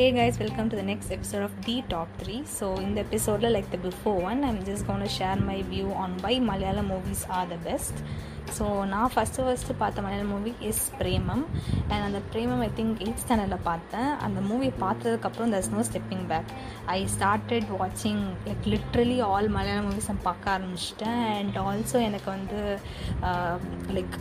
Hey guys, welcome to the next episode of the Top 3. So, in the episode, like the before one, I'm just to share my view on why Malayalam movies are the best. So நான் first first பார்த்த Malayalam movie is Premam and அந்த Premam I think eight ஸ்டாண்டர்டில் பார்த்தேன். அந்த movie பார்த்ததுக்கப்புறம் thus no stepping back I started வாட்சிங் like literally all Malayalam movies நான் பார்க்க ஆரம்பிச்சிட்டேன். அண்ட் ஆல்சோ எனக்கு வந்து like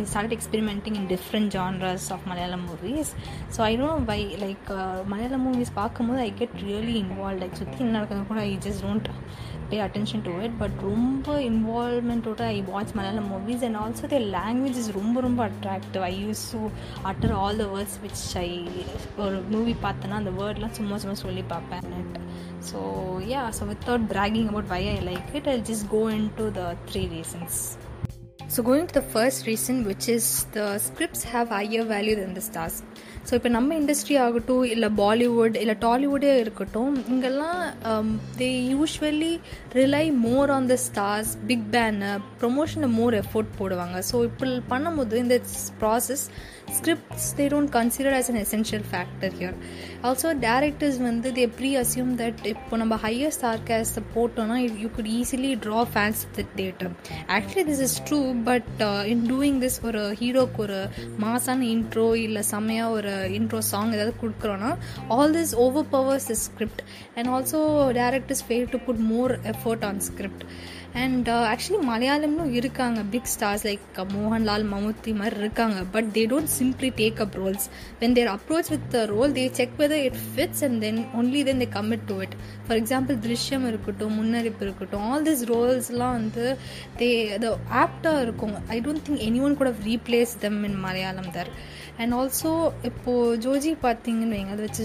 I start experimenting in different genres of Malayalam movies so I don't by like Malayalam movies பார்க்கும்போது I get really involve like சுற்றி என்ன நடக்கிறது கூட I just don't pay attention to it but ரொம்ப இன்வால்மெண்ட்டோட I watch Malayalam movies and also the language is ரொம்ப ரொம்ப attractive I use to utter all the words which I ஒரு movie பார்த்தேன்னா அந்த வேர்ட்லாம் சும்மா சும்மா சொல்லி பார்ப்பேன் so yeah so without bragging about why I like it I just go into the three reasons so going to the first reason which is the scripts have higher value then the stars So இப்போ நம்ம industry ஆகட்டும் இல்லை பாலிவுட் இல்லை டாலிவுட்டே இருக்கட்டும் இங்கெல்லாம் they usually rely more on the stars big fan ப்ரொமோஷனில் more effort போடுவாங்க. ஸோ இப்போ பண்ணும்போது இந்த process scripts they don't consider as an essential factor here also directors வந்து தே ப்ரீ அசியூம் தட் இப்போ நம்ம ஹையர் ஸ்டார் கேஸ்ட்டை போட்டோம்னா you could easily draw fans the theatre actually this is true but in doing this ஒரு ஹீரோக்கு ஒரு மாசான intro இல்லை செம்மையாக ஒரு இன்ட்ரோ சாங் ஏதாவது கொடுக்குறோன்னா all this overpowers is script and also directors fail to put more effort on script and actually மலையாளம்னு இருக்காங்க big stars like Mohanlal Mammootty மாதிரி இருக்காங்க but they don't simply take up roles when they approach with the role they check whether it fits and then only then they commit to it for example Drishyam இருக்கட்டும் முன்னறிப்பு இருக்கட்டும் all this ரோல்ஸ்லாம் வந்து தே அது ஆப்டாக இருக்கும். I don't think any one கூட replace them in Malayalam there and also இப்போது ஜோஜி பார்த்தீங்கன்னு வைங்க அது வச்சு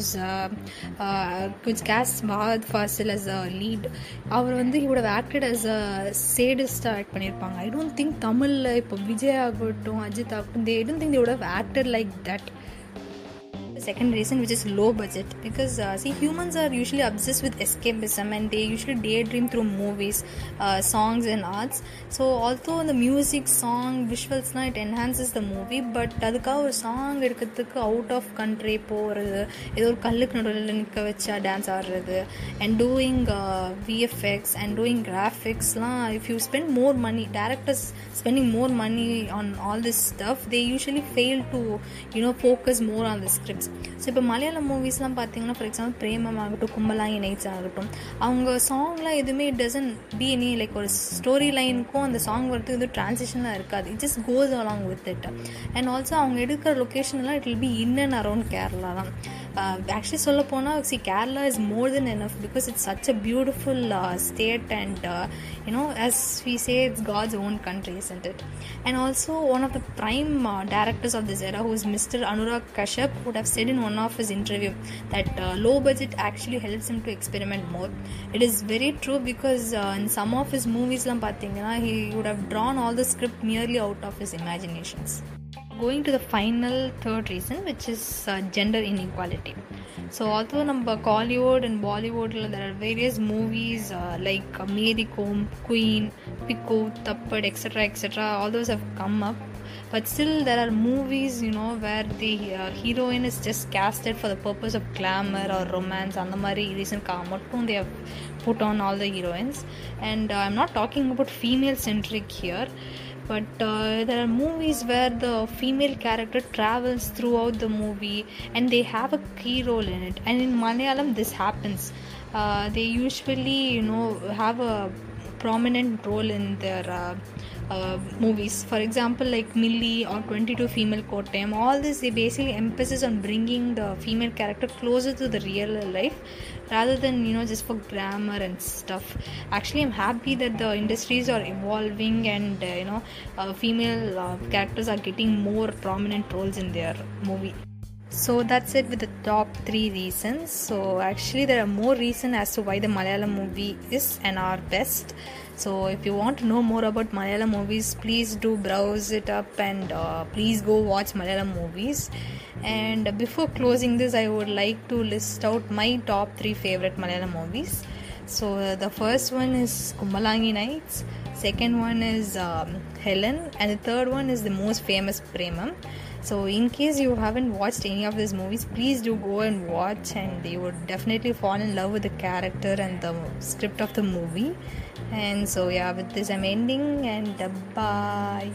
which has Fahadh Faasil as a lead அவர் வந்து இவோட ஆக்டட் அஸ் அ சேடஸ்டாக ஆக்ட் பண்ணியிருப்பாங்க. ஐ டோன்ட் திங்க் தமிழில் இப்போ விஜய் ஆகட்டும் அஜித் ஆகட்டும் they don't think they actor like that that second reason which is low budget because uh, see humans are usually obsessed with escapism and they usually daydream through movies uh, songs and arts so although the music song visuals na it enhances the movie but அதுக்காக ஒரு song எடுக்கிறதுக்கு out of country போகிறது ஏதோ ஒரு கல்லுக்கு நடுவில் நிற்க வச்சா டான்ஸ் ஆடுறது and doing VFX and doing கிராஃபிக்ஸ்லாம் if you spend more money directors spending more money on all this stuff they usually fail to you know focus more on the scripts so இப்போ மலையாளம் மூவிஸ்லாம் பார்த்தீங்கன்னா for example பிரேமம் ஆகட்டும் Kumbalangi nights ஆகட்டும் அவங்க சாங்லாம் எதுவுமே it doesn't be any like ஒரு story லைனுக்கும் அந்த சாங் வரது எதுவும் ட்ரான்சிஷனாக இருக்காது. It just goes along with it and also அவங்க எடுக்கிற லொக்கேஷன்லாம் it will be in and around Kerala தான். ஆக்சுவலி சொல்ல போனால் see Kerala is more than enough because it's such a beautiful state and you know as we say it's God's own country isn't it and also one of the prime directors of this era who is Mr. Anurag Kashyap would have said in one of his interview that uh, low budget actually helps him to experiment more. It is very true because uh, in some of his movies லாம் பார்த்தீங்கன்னா he would have drawn all the script merely out of his imaginations. going to the final third reason which is uh, gender inequality. So although number Hollywood and Bollywood there are various movies uh, like uh, Mary Kom, Queen, Piku, Thappad etc etc all those have come up. But still there are movies you know where the uh, heroine is just casted for the purpose of glamour or romance. and the mari reason they have put on all the heroines. And I'm not talking about female centric here but uh, there are movies where the female character travels throughout the movie and they have a key role in it. And in malayalam this happens. Uh, they usually you know have a prominent role in their movies. For example, like Mili or 22 Female Kottayam, all this they basically emphasis on bringing the female character closer to the real life rather than you know just for grammar and stuff. Actually, I'm happy that the industries are evolving and uh, you know uh, female uh, characters are getting more prominent roles in their movie. So that's it with the top three reasons. So actually, there are more reasons as to why the Malayalam movie is and are best. So if you want to know more about Malayalam movies, please do browse it up and uh, please go watch Malayalam movies. And before closing this, I would like to list out my top three favorite Malayalam movies. So the first one is Kumbalangi Nights. Second one is um, Helen, and the third one is the most famous Premam. So, in case you haven't watched any of these movies, please do go and watch, and you would definitely fall in love with the character and the script of the movie. And so, yeah, with this, I'm ending, and bye.